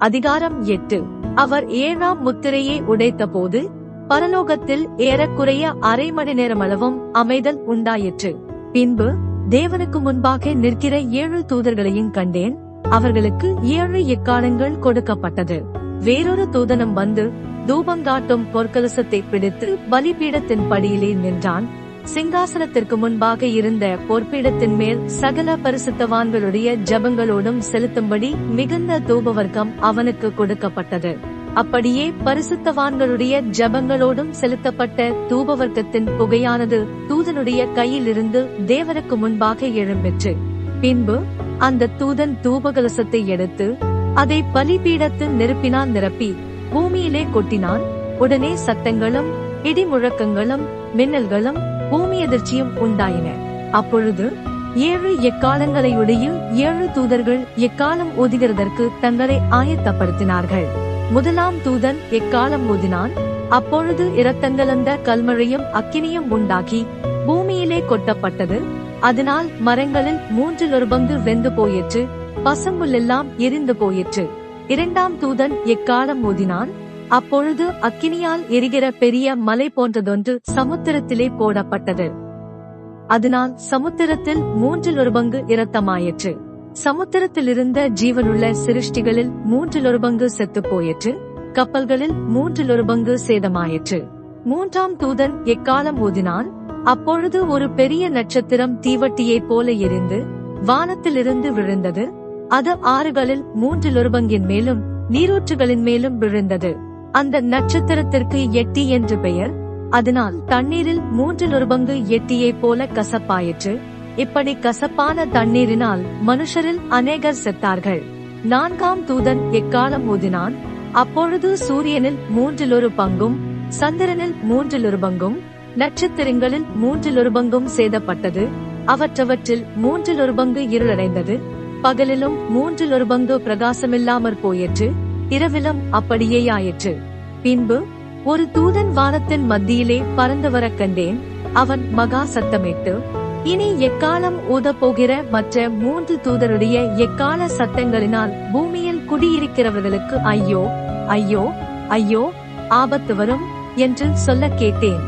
அதிகாரம் எட்டு. அவர் ஏழாம் முத்திரையை உடைத்த போது பரலோகத்தில் ஏறக்குறைய அரை மணி நேரமளவும் அமைதல் உண்டாயிற்று. பின்பு தேவனுக்கு முன்பாக நிற்கிற ஏழு தூதர்களையும் கண்டேன் அவர்களுக்கு ஏழு எக்காலங்கள் கொடுக்கப்பட்டது. வேறொரு தூதனம் வந்து தூபங்காட்டும் பொற்கலசத்தை பிடித்து பலிபீடத்தின் படியிலே நின்றான். சிங்காசனத்திற்கு முன்பாக இருந்த பொற்பீடத்தின் மேல் சகல பரிசுத்தவான்களுடைய ஜபங்களோடும் செலுத்தும்படி மிகுந்த தூபவர்க்கம் அவனுக்கு கொடுக்கப்பட்டது. அப்படியே பரிசுத்தவான்களுடைய ஜபங்களோடும் செலுத்தப்பட்ட தூபவர்க்கத்தின் புகையானது தூதனுடைய கையிலிருந்து தேவனுக்கு முன்பாக எழும்பெற்று. பின்பு அந்த தூதன் தூபகலசத்தை எடுத்து அதை பலிபீடத்து நெருப்பினால் நிரப்பி பூமியிலே கொட்டினான். உடனே சத்தங்களும் இடி முழக்கங்களும் மின்னல்களும் பூமி எதிர்ச்சியும் உண்டாயின. அப்பொழுது ஏழு எக்காலங்களையுடைய ஏழு தூதர்கள் எக்காலம் ஊதுகிறதற்கு தங்களை ஆயத்தப்படுத்தினார்கள். முதலாம் தூதன் எக்காலம் ஊதினான் அப்பொழுது இரத்தங்களந்த கல்மழையும் அக்கினியும் உண்டாகி பூமியிலே கொட்டப்பட்டது. அதனால் மரங்களில் மூன்றில் ஒரு பங்கு வெந்து போயிற்று பசும்புல்லெல்லாம் எரிந்து போயிற்று. இரண்டாம் தூதன் எக்காலம் ஊதினான் அப்பொழுது அக்கினியால் எரிகிற பெரிய மலை போன்றதொன்று சமுத்திரத்திலே போடப்பட்டது. அதனால் சமுத்திரத்தில் மூன்றில் ஒரு பங்கு இரத்தமாயிற்று. சமுத்திரத்திலிருந்த ஜீவனுள்ள சிருஷ்டிகளில் மூன்றில் ஒரு பங்கு செத்து போயிற்று கப்பல்களில் மூன்றில் ஒரு பங்கு சேதமாயிற்று. மூன்றாம் தூதன் எக்காலம் ஊதினான்? அப்பொழுது ஒரு பெரிய நட்சத்திரம் தீவட்டியைப் போல எரிந்து வானத்திலிருந்து விழுந்தது. அது ஆறுகளில் மூன்றில் ஒரு பங்கின் மேலும் நீரூற்றுகளின் மேலும் விழுந்தது. அந்த நட்சத்திரத்திற்கு எட்டி என்று பெயர். அதனால் தண்ணீரில் மூன்றில் ஒரு பங்கு எட்டியைப் போல கசப்பாயிற்று. இப்படி கசப்பான தண்ணீரினால் மனுஷரில் அநேகர் செத்தார்கள். நான்காம் தூதன் எக்காலம் ஊதினான்? அப்பொழுது சூரியனில் மூன்றில் ஒரு பங்கும் சந்திரனில் மூன்றில் ஒரு பங்கும் நட்சத்திரங்களில் மூன்றில் ஒரு பங்கும் சேதப்பட்டது. அவற்றவற்றில் மூன்றில் ஒரு பங்கு இருளடைந்தது. பகலிலும் மூன்றில் ஒரு பங்கு பிரகாசமில்லாமற் போயிற்று. இரவிலும் அப்படியே ஆயிற்று பின்பு ஒரு தூதன் வானத்தின் மத்தியிலே பறந்து வரக் கண்டேன் அவன் மகா சத்தமிட்டு இனி எக்காலம் ஊதப் போகிற மற்ற மூன்று தூதருடைய எக்கால சத்தங்களினால் பூமியில் குடியிருக்கிறவர்களுக்கு ஐயோ ஐயோ ஐயோ ஆபத்து வரும் என்று சொல்லக் கேட்டேன்.